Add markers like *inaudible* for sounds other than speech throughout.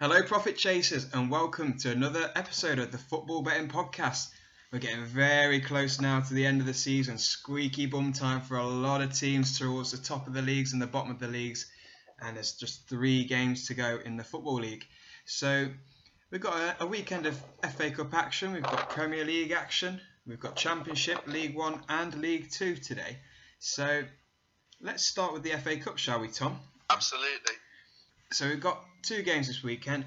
Hello, Profit Chasers, and welcome to another episode of the Football Betting Podcast. We're getting very close now to the end of the season. Squeaky bum time for a lot of teams towards the top of the leagues and the bottom of the leagues. And there's just three games to go in the Football League. So we've got a, a weekend of FA Cup action, we've got Premier League action, we've got Championship, League One, and League Two today. So let's start with the FA Cup, shall we, Tom? Absolutely. So we've got two games this weekend.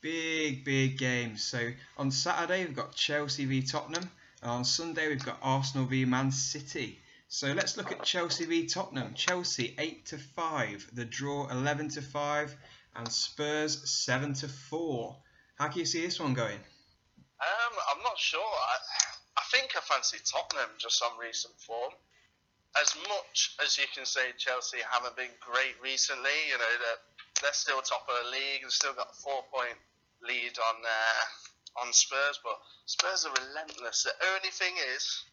Big, big games. So on Saturday we've got Chelsea v Tottenham. And on Sunday we've got Arsenal v Man City. So let's look at Chelsea v Tottenham. Chelsea 8 to 5, the draw 11 to 5, and Spurs 7 to 4. How can you see this one going? Um, I'm not sure. I, I think I fancy Tottenham just on recent form. As much as you can say Chelsea haven't been great recently, you know, they're, they're still top of the league. They've still got a four point lead on uh, on Spurs, but Spurs are relentless. The only thing is,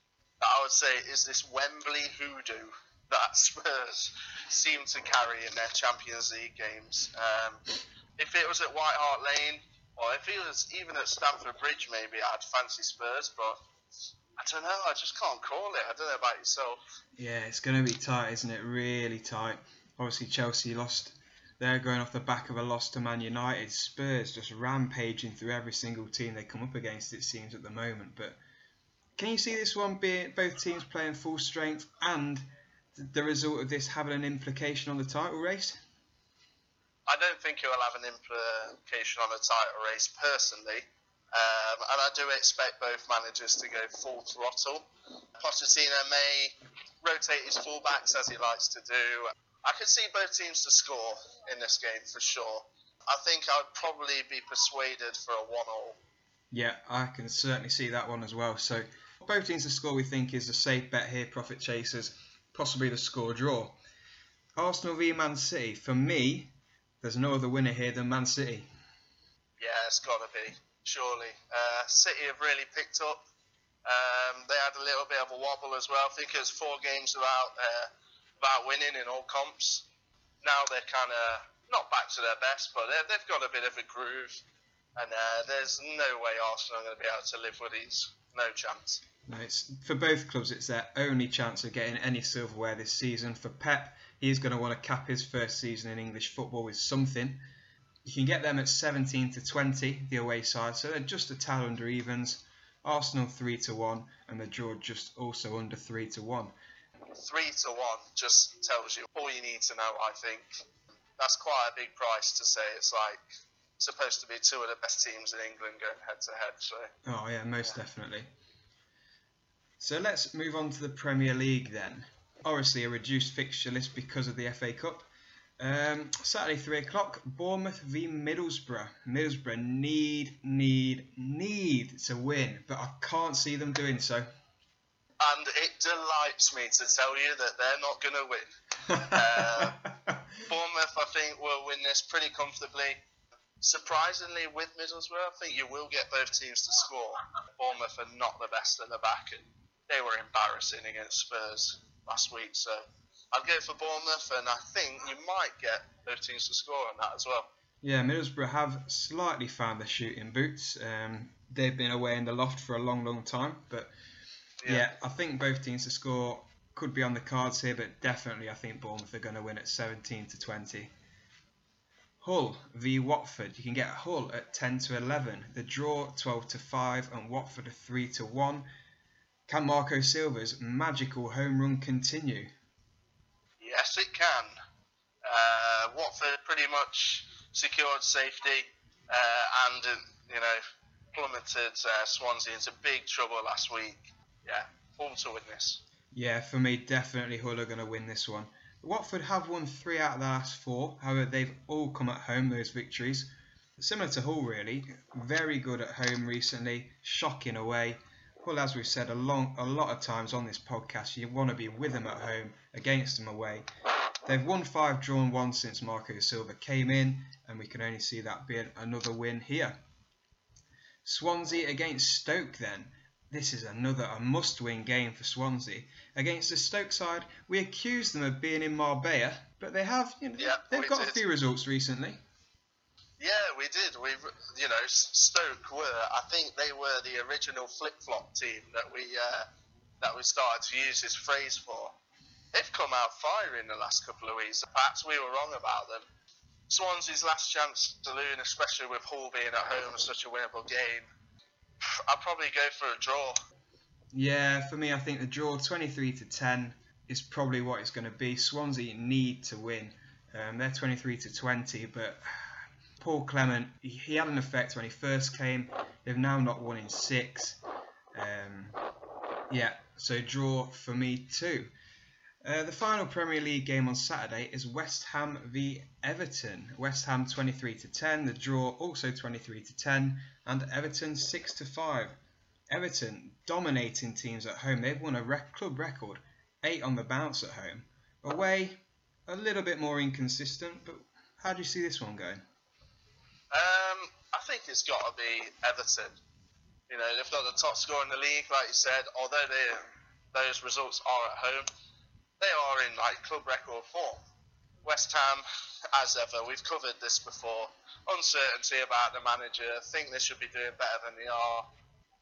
I would say, is this Wembley hoodoo that *laughs* Spurs seem to carry in their Champions League games. Um, if it was at White Hart Lane, or if it was even at Stamford Bridge, maybe I'd fancy Spurs, but I don't know. I just can't call it. I don't know about yourself. Yeah, it's going to be tight, isn't it? Really tight. Obviously, Chelsea lost. They're going off the back of a loss to Man United. Spurs just rampaging through every single team they come up against, it seems, at the moment. But can you see this one being both teams playing full strength and the result of this having an implication on the title race? I don't think it will have an implication on the title race personally. Um, and I do expect both managers to go full throttle. Pochettino may rotate his fullbacks as he likes to do. I could see both teams to score in this game for sure. I think I would probably be persuaded for a one-all. Yeah, I can certainly see that one as well. So both teams to score, we think, is a safe bet here. Profit chasers, possibly the score draw. Arsenal v Man City. For me, there's no other winner here than Man City. Yeah, it's got to be surely. Uh, City have really picked up. Um, they had a little bit of a wobble as well. I think it was four games without uh, without winning in all comps. Now they're kind of not back to their best, but they've got a bit of a groove. And uh, there's no way Arsenal are going to be able to live with these. No chance. No, it's for both clubs. It's their only chance of getting any silverware this season. For Pep, he's going to want to cap his first season in English football with something. You can get them at 17 to 20, the away side, so they're just a tad under evens. Arsenal 3 to 1, and the draw just also under 3 to 1. 3 to 1 just tells you all you need to know, I think. That's quite a big price to say it's like supposed to be two of the best teams in England going head to head. So. Oh yeah, most yeah. definitely. So let's move on to the Premier League then. Obviously a reduced fixture list because of the FA Cup. Um, Saturday, 3 o'clock, Bournemouth v Middlesbrough. Middlesbrough need, need, need to win, but I can't see them doing so. And it delights me to tell you that they're not going to win. *laughs* uh, Bournemouth, I think, will win this pretty comfortably. Surprisingly, with Middlesbrough, I think you will get both teams to score. Bournemouth are not the best at the back, and they were embarrassing against Spurs last week, so I'd go for Bournemouth, and I think you might get both teams to score on that as well. Yeah, Middlesbrough have slightly found their shooting boots. Um, they've been away in the loft for a long, long time, but yeah. yeah, I think both teams to score could be on the cards here, but definitely I think Bournemouth are going to win at 17 to 20. Hull v Watford. You can get Hull at 10 to 11. The draw 12 to 5 and Watford 3 to 1. Can Marco Silva's magical home run continue? Yes, it can. Uh, Watford pretty much secured safety uh, and, uh, you know, plummeted uh, Swansea into big trouble last week. Yeah, Hull to win this. Yeah, for me, definitely Hull are going to win this one. Watford have won three out of the last four. However, they've all come at home, those victories. Similar to Hull, really. Very good at home recently, shocking away. Well, as we've said a, long, a lot of times on this podcast, you want to be with them at home, against them away. They've won five, drawn one since Marco Silva came in, and we can only see that being another win here. Swansea against Stoke then. This is another a must-win game for Swansea. Against the Stoke side, we accuse them of being in Marbella, but they have, you know, yeah, they've got did. a few results recently. Yeah, we did. We, you know, Stoke were. I think they were the original flip-flop team that we uh, that we started to use this phrase for. They've come out firing the last couple of weeks. Perhaps we were wrong about them. Swansea's last chance to lose, especially with Hull being at home such a winnable game. I'd probably go for a draw. Yeah, for me, I think the draw 23 to 10 is probably what it's going to be. Swansea need to win. Um, they're 23 to 20, but Paul Clement, he, he, had an effect when he first came. They've now not won in six. Um, yeah, so draw for me too. Uh, the final Premier League game on Saturday is West Ham v Everton. West Ham 23 to 10, the draw also 23 to 10, and Everton 6 to 5. Everton dominating teams at home. They've won a rec- club record, eight on the bounce at home. Away, a little bit more inconsistent, but how do you see this one going? Um, I think it's got to be Everton. You know, they've got the top score in the league, like you said. Although those results are at home, they are in like club record form. West Ham, as ever, we've covered this before. Uncertainty about the manager. Think they should be doing better than they are.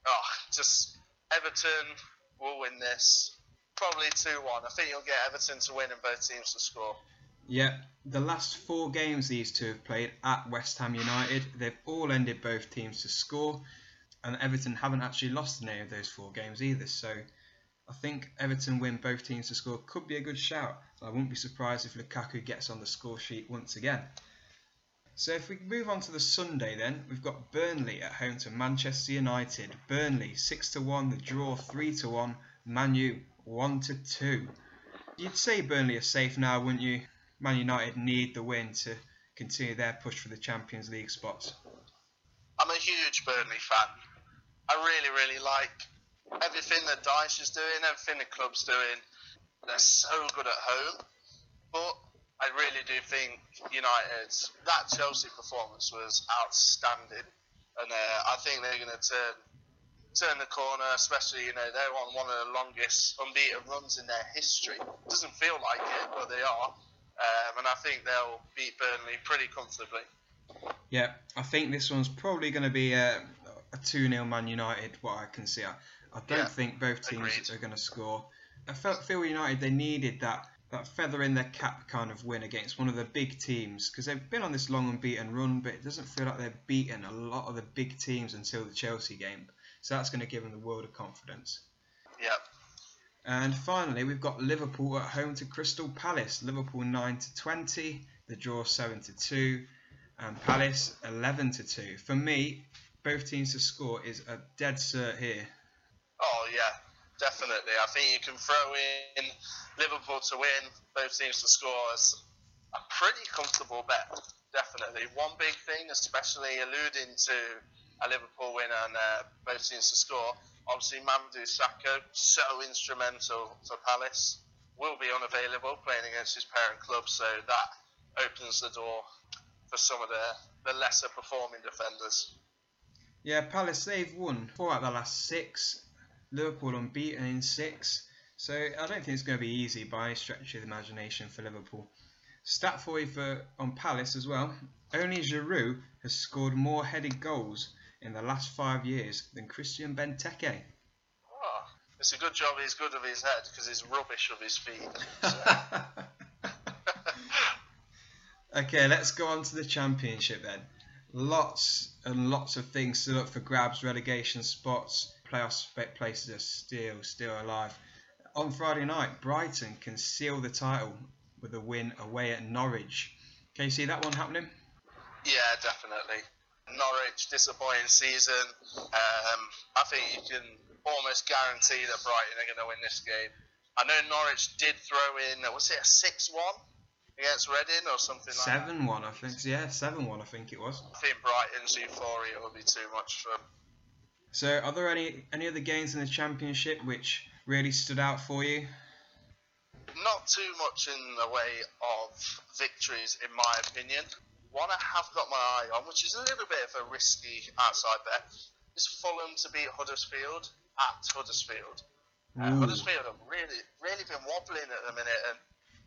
Oh, just Everton will win this. Probably 2 1. I think you'll get Everton to win and both teams to score. Yeah, the last four games these two have played at West Ham United, they've all ended both teams to score, and Everton haven't actually lost in any of those four games either. So I think Everton win both teams to score could be a good shout. I wouldn't be surprised if Lukaku gets on the score sheet once again. So if we move on to the Sunday then, we've got Burnley at home to Manchester United. Burnley 6 to 1, the draw 3 to 1, Manu 1 to 2. You'd say Burnley are safe now, wouldn't you? Man United need the win to continue their push for the Champions League spots. I'm a huge Burnley fan. I really, really like everything that Dyche is doing, everything the club's doing. They're so good at home, but I really do think United's that Chelsea performance was outstanding, and uh, I think they're going to turn turn the corner. Especially, you know, they're on one of the longest unbeaten runs in their history. Doesn't feel like it, but they are. Um, and I think they'll beat Burnley pretty comfortably. Yeah, I think this one's probably going to be a, a 2 0 Man United, what I can see. I don't yeah, think both teams agreed. are going to score. I felt feel United they needed that that feather in their cap kind of win against one of the big teams because they've been on this long unbeaten run, but it doesn't feel like they've beaten a lot of the big teams until the Chelsea game. So that's going to give them the world of confidence. Yep. And finally, we've got Liverpool at home to Crystal Palace. Liverpool 9 to 20, the draw 7 to 2, and Palace 11 to 2. For me, both teams to score is a dead cert here. Yeah, definitely. I think you can throw in Liverpool to win, both teams to score as a pretty comfortable bet. Definitely. One big thing, especially alluding to a Liverpool win and uh, both teams to score, Obviously, Mamadou Sakho, so instrumental for Palace, will be unavailable playing against his parent club, so that opens the door for some of the, the lesser performing defenders. Yeah, Palace, they've won four out of the last six. Liverpool unbeaten in six. So I don't think it's going to be easy by any stretch of the imagination for Liverpool. Stat for you for on Palace as well. Only Giroud has scored more headed goals in the last five years than Christian Benteke. Oh, it's a good job he's good of his head because he's rubbish of his feet. So. *laughs* *laughs* okay, let's go on to the championship then. Lots and lots of things still up for grabs. Relegation spots, playoff places are still still alive. On Friday night, Brighton can seal the title with a win away at Norwich. Can you see that one happening? Yeah, definitely. Norwich, disappointing season. Um, I think you can almost guarantee that Brighton are going to win this game. I know Norwich did throw in, was it a 6 1 against Reading or something like 7 1, I think. Yeah, 7 1, I think it was. I think Brighton's euphoria will be too much for. So, are there any, any other games in the Championship which really stood out for you? Not too much in the way of victories, in my opinion one I have got my eye on, which is a little bit of a risky outside bet, is Fulham to beat Huddersfield at Huddersfield. Uh, Huddersfield have really, really been wobbling at the minute, and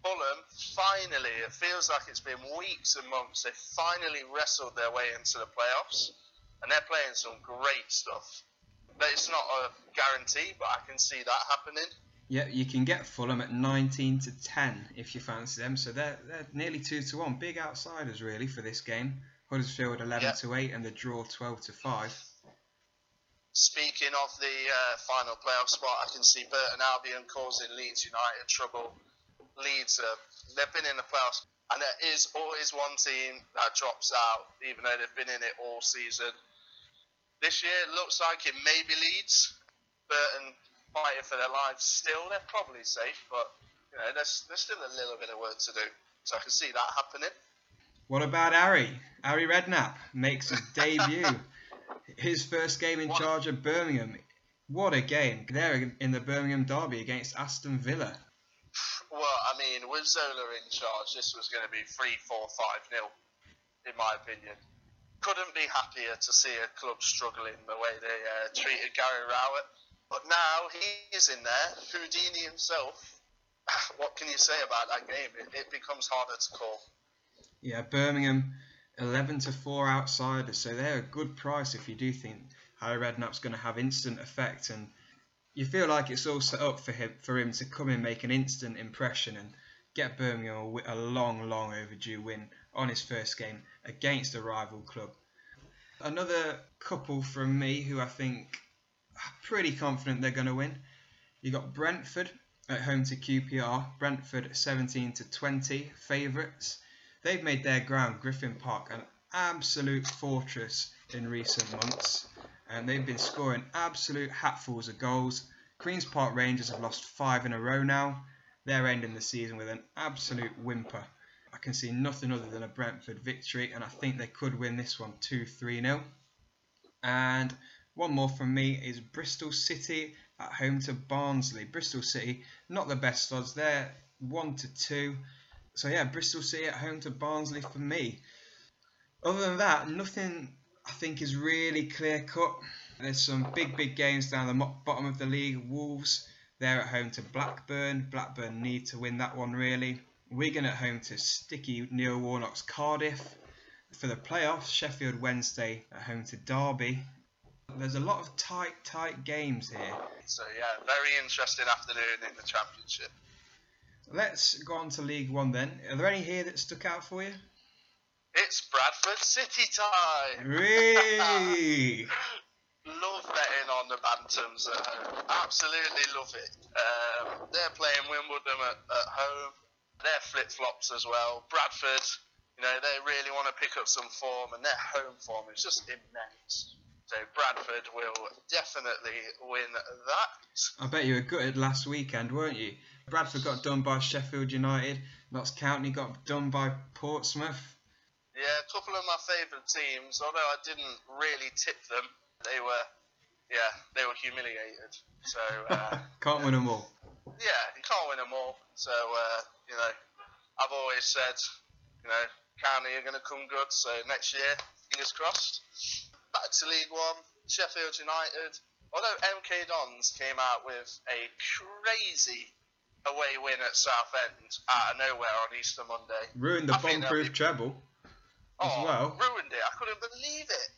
Fulham finally, it feels like it's been weeks and months. They finally wrestled their way into the playoffs, and they're playing some great stuff. But it's not a guarantee, but I can see that happening. Yeah, you can get Fulham at 19 to 10 if you fancy them. So they're, they're nearly 2 to 1. Big outsiders, really, for this game. Huddersfield 11 Yeah. to 8 and the draw 12 to 5. Speaking of the uh, final playoff spot, I can see Burton Albion causing Leeds United trouble. Leeds, uh, they've been in the playoffs, and there is always one team that drops out, even though they've been in it all season. This year, it looks like it may be Leeds. Burton fighting for their lives still. They're probably safe, but you know, there's, there's still a little bit of work to do. So I can see that happening. What about Harry? Harry Redknapp makes his debut. *laughs* His first game in What? charge of Birmingham. What a game. They're in the Birmingham derby against Aston Villa. Well, I mean, with Zola in charge, this was going to be 3 4 5 nil, in my opinion. Couldn't be happier to see a club struggling the way they uh, treated Gary Rowett. But now he's in there, Houdini himself. *sighs* What can you say about that game? It, it becomes harder to call. Yeah, Birmingham 11 to 4 outsiders, so they're a good price if you do think Harry Redknapp's going to have instant effect. And you feel like it's all set up for him for him to come in, make an instant impression, and get Birmingham a, a long, long overdue win on his first game against a rival club. Another couple from me who I think are pretty confident they're going to win. You got Brentford at home to QPR. Brentford 17 to 20 favourites. They've made their ground, Griffin Park, an absolute fortress in recent months, and they've been scoring absolute hatfuls of goals. Queen's Park Rangers have lost five in a row now. They're ending the season with an absolute whimper. I can see nothing other than a Brentford victory, and I think they could win this one 2 3 0. And one more from me is Bristol City at home to Barnsley. Bristol City, not the best odds. They're 1 to 2. So yeah, Bristol City at home to Barnsley for me. Other than that, nothing I think is really clear cut. There's some big, big games down the bottom of the league. Wolves, they're at home to Blackburn. Blackburn need to win that one really. Wigan at home to sticky Neil Warnock's Cardiff. For the playoffs, Sheffield Wednesday at home to Derby. There's a lot of tight, tight games here. So, yeah, very interesting afternoon in the Championship. Let's go on to League One then. Are there any here that stuck out for you? It's Bradford City time! Really? *laughs* love betting on the Bantams at home. Absolutely love it. Um, they're playing Wimbledon at, at home. They're flip flops as well. Bradford, you know, they really want to pick up some form, and their home form is just immense. So Bradford will definitely win that. I bet you were gutted last weekend, weren't you? Bradford got done by Sheffield United. Notts County got done by Portsmouth. Yeah, a couple of my favourite teams, although I didn't really tip them, they were, yeah, they were humiliated. So, *laughs* uh, Can't win them all. yeah, you can't win them all. So, uh, you know, I've always said, you know, County are going to come good. So next year, fingers crossed. Back to League One, Sheffield United. Although MK Dons came out with a crazy away win at Southend out of nowhere on Easter Monday. Ruined the I think they'll bomb-proof be- treble as Oh, well. ruined it. I couldn't believe it.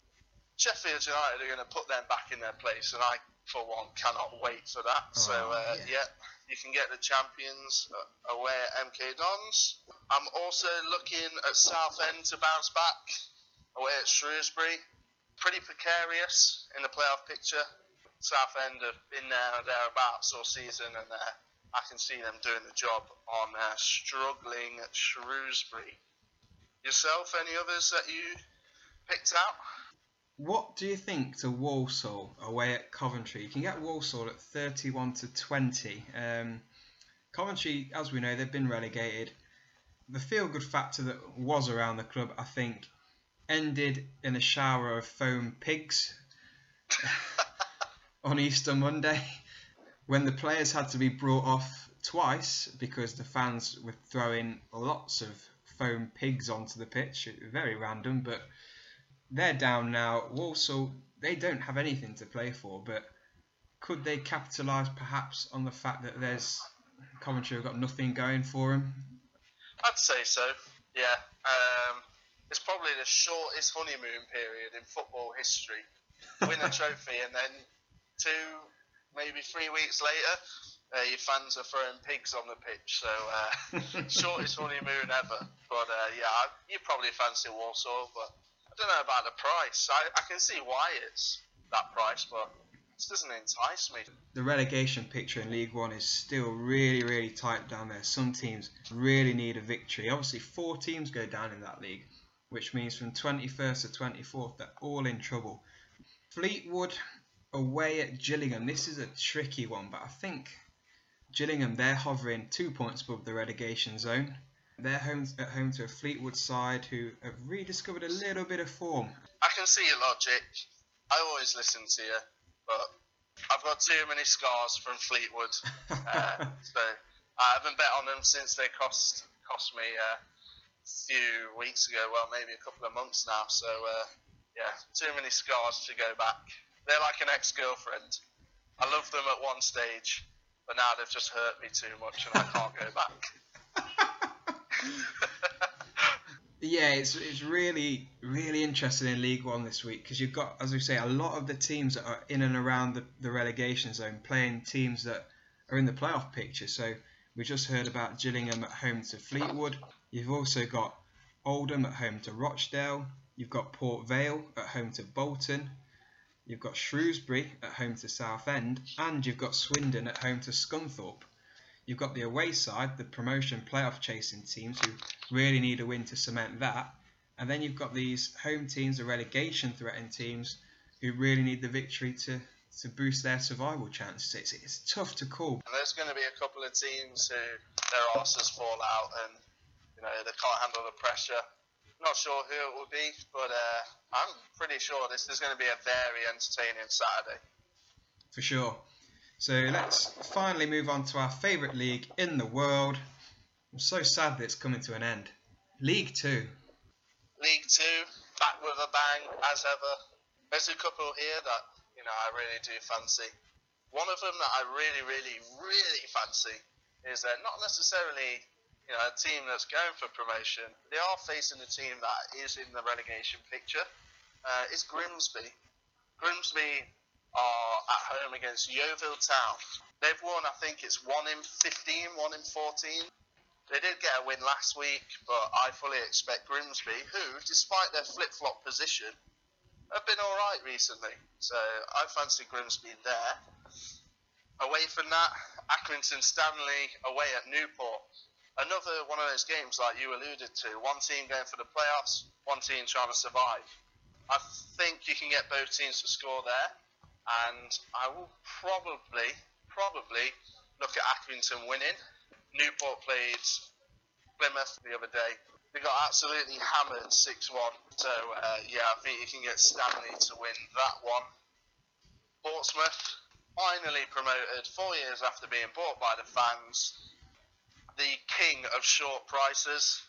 Sheffield United are going to put them back in their place, and I, for one, cannot wait for that. so, Oh, uh, yeah. yeah. You can get the champions uh, away at MK Dons. I'm also looking at Southend to bounce back away at Shrewsbury. Pretty precarious in the playoff picture. Southend have been there or thereabouts all season, and uh, I can see them doing the job on uh, struggling Shrewsbury. Yourself, any others that you picked out? What do you think to Walsall away at Coventry? You can get Walsall at 31 to 20. Um, Coventry, as we know, they've been relegated. The feel-good factor that was around the club, I think, ended in a shower of foam pigs *laughs* on Easter Monday when the players had to be brought off twice because the fans were throwing lots of foam pigs onto the pitch. Very random, but they're down now. Walsall, they don't have anything to play for, but could they capitalise perhaps on the fact that there's Coventry have got nothing going for them. I'd say so. Yeah. Um, it's probably the shortest honeymoon period in football history. Win a trophy and then two, maybe three weeks later, uh, your fans are throwing pigs on the pitch. So uh, *laughs* shortest honeymoon ever. But uh, yeah, you probably fancy Walsall, but don't know about the price. I, I can see why it's that price, but this doesn't entice me. The relegation picture in League One is still really, really tight down there. Some teams really need a victory. Obviously, four teams go down in that league, which means from 21st to 24th, they're all in trouble. Fleetwood away at Gillingham. This is a tricky one, but I think Gillingham, they're hovering two points above the relegation zone. They're home at home to a Fleetwood side who have rediscovered a little bit of form. I can see your logic. I always listen to you, but I've got too many scars from Fleetwood, *laughs* uh, so I haven't bet on them since they cost cost me uh, a few weeks ago. Well, maybe a couple of months now. So uh, yeah, too many scars to go back. They're like an ex-girlfriend. I loved them at one stage, but now they've just hurt me too much, and I can't go back. *laughs* *laughs* Yeah, it's it's really really interesting in League One this week because you've got, as we say, a lot of the teams that are in and around the, the relegation zone playing teams that are in the playoff picture. So we just heard about Gillingham at home to Fleetwood. You've also got Oldham at home to Rochdale. You've got Port Vale at home to Bolton. You've got Shrewsbury at home to Southend, and you've got Swindon at home to Scunthorpe. You've got the away side, the promotion playoff chasing teams who really need a win to cement that. And then you've got these home teams, the relegation threatened teams who really need the victory to, to boost their survival chances. It's, it's tough to call. And there's going to be a couple of teams who their arses fall out and you know they can't handle the pressure. Not sure who it will be, but uh, I'm pretty sure this is going to be a very entertaining Saturday. For sure. So let's finally move on to our favourite league in the world. I'm so sad that it's coming to an end. League Two. League Two, back with a bang as ever. There's a couple here that you know I really do fancy. One of them that I really, really, really fancy is not necessarily you know a team that's going for promotion. They are facing a team that is in the relegation picture. Uh, it's Grimsby. Grimsby are at home against Yeovil Town. They've won, I think it's 1 in 15, 1 in 14. They did get a win last week, but I fully expect Grimsby, who, despite their flip flop position, have been alright recently. So I fancy Grimsby there. Away from that, Accrington Stanley away at Newport. Another one of those games like you alluded to. One team going for the playoffs, one team trying to survive. I think you can get both teams to score there and I will probably, probably look at Accrington winning. Newport played Plymouth the other day. They got absolutely hammered 6 1. So, uh, yeah, I think you can get Stanley to win that one. Portsmouth, finally promoted four years after being bought by the fans. The king of short prices.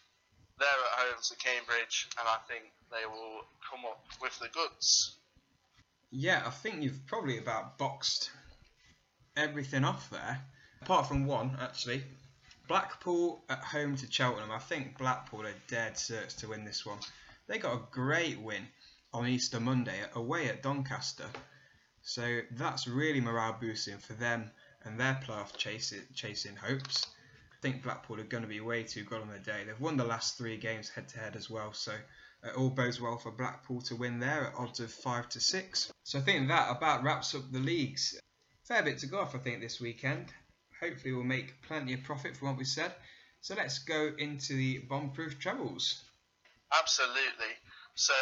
They're at home to Cambridge, and I think they will come up with the goods. Yeah, I think you've probably about boxed everything off there, apart from one actually. Blackpool at home to Cheltenham. I think Blackpool are dead certs to win this one. They got a great win on Easter Monday away at Doncaster. So that's really morale boosting for them and their playoff chasing, chasing hopes. I think Blackpool are going to be way too good on the day. They've won the last three games head to head as well, so it all bodes well for Blackpool to win there at odds of 5 to 6. So I think that about wraps up the leagues. Fair bit to go off, I think, this weekend. Hopefully, we'll make plenty of profit from what we said. So let's go into the bomb-proof trebles. Absolutely. So,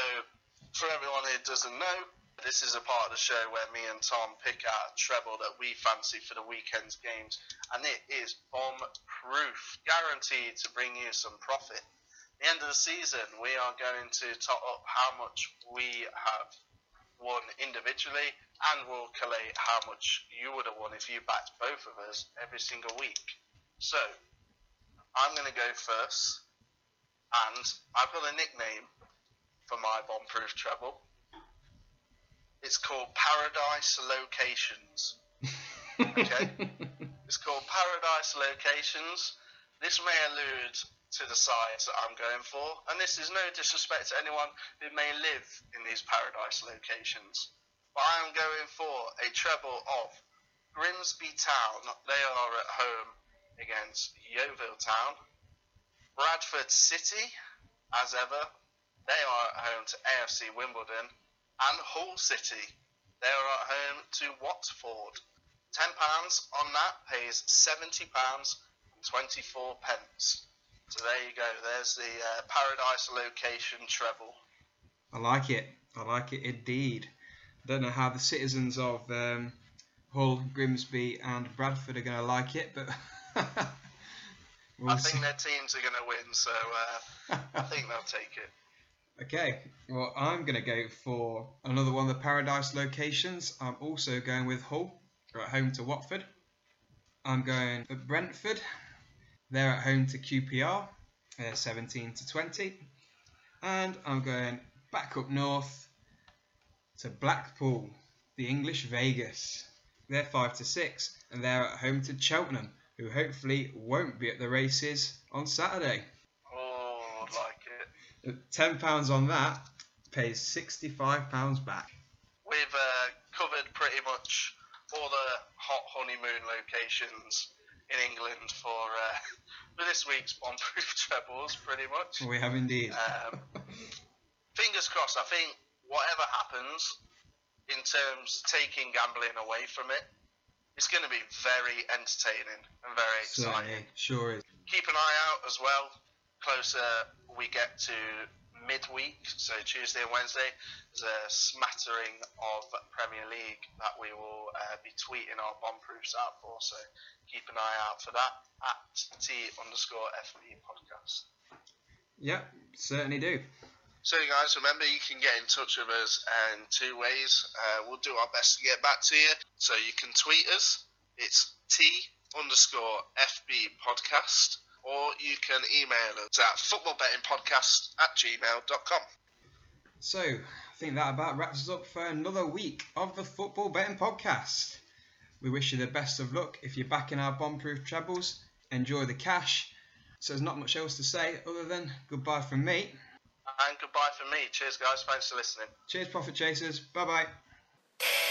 for everyone who doesn't know, this is a part of the show where me and Tom pick out a treble that we fancy for the weekend's games, and it is bomb-proof, guaranteed to bring you some profit the end of the season, we are going to top up how much we have won individually, and we'll collate how much you would have won if you backed both of us every single week. So, I'm going to go first, and I've got a nickname for my bomb-proof treble. It's called Paradise Locations. *laughs* Okay. It's called Paradise Locations. This may allude to the sides that I'm going for, and this is no disrespect to anyone who may live in these paradise locations. But I am going for a treble of Grimsby Town. They are at home against Yeovil Town. Bradford City, as ever, they are at home to AFC Wimbledon. And Hull City, they are at home to Watford. £10 on that pays £70 and 24 pence. So there you go. There's the uh, Paradise location treble. I like it. I like it indeed. I don't know how the citizens of um, Hull, Grimsby, and Bradford are going to like it, but *laughs* we'll I think see. their teams are going to win, so uh, I think they'll *laughs* take it. Okay, well, I'm going to go for another one of the Paradise locations. I'm also going with Hull. They're at home to Watford. I'm going for Brentford. They're at home to QPR. They're 17 to 20. And I'm going back up north to Blackpool, the English Vegas. They're 5 to 6 and they're at home to Cheltenham, who hopefully won't be at the races on Saturday. Oh, I like it. £10 on that pays £65 back. We've uh, covered pretty much all the hot honeymoon locations in England for uh, *laughs* for this week's bomb-proof *laughs* trebles, pretty much. We have indeed. Um, fingers crossed. I think whatever happens in terms taking gambling away from it, it's going to be very entertaining and very exciting. Certainly, sure is. Keep an eye out as well. Closer we get to midweek, so Tuesday and Wednesday, there's a smattering of Premier League that we will uh, be tweeting our bombproofs out for. So keep an eye out for that at T underscore FB podcast. Yep, certainly do. So, guys, remember you can get in touch with us in two ways. Uh, we'll do our best to get back to you. So, you can tweet us. It's T underscore FB podcast or you can email us at footballbettingpodcast at gmail.com. So, I think that about wraps us up for another week of the Football Betting Podcast. We wish you the best of luck if you're backing our bomb-proof trebles. Enjoy the cash. So there's not much else to say other than goodbye from me. And goodbye from me. Cheers, guys. Thanks for listening. Cheers, Profit Chasers. Bye bye.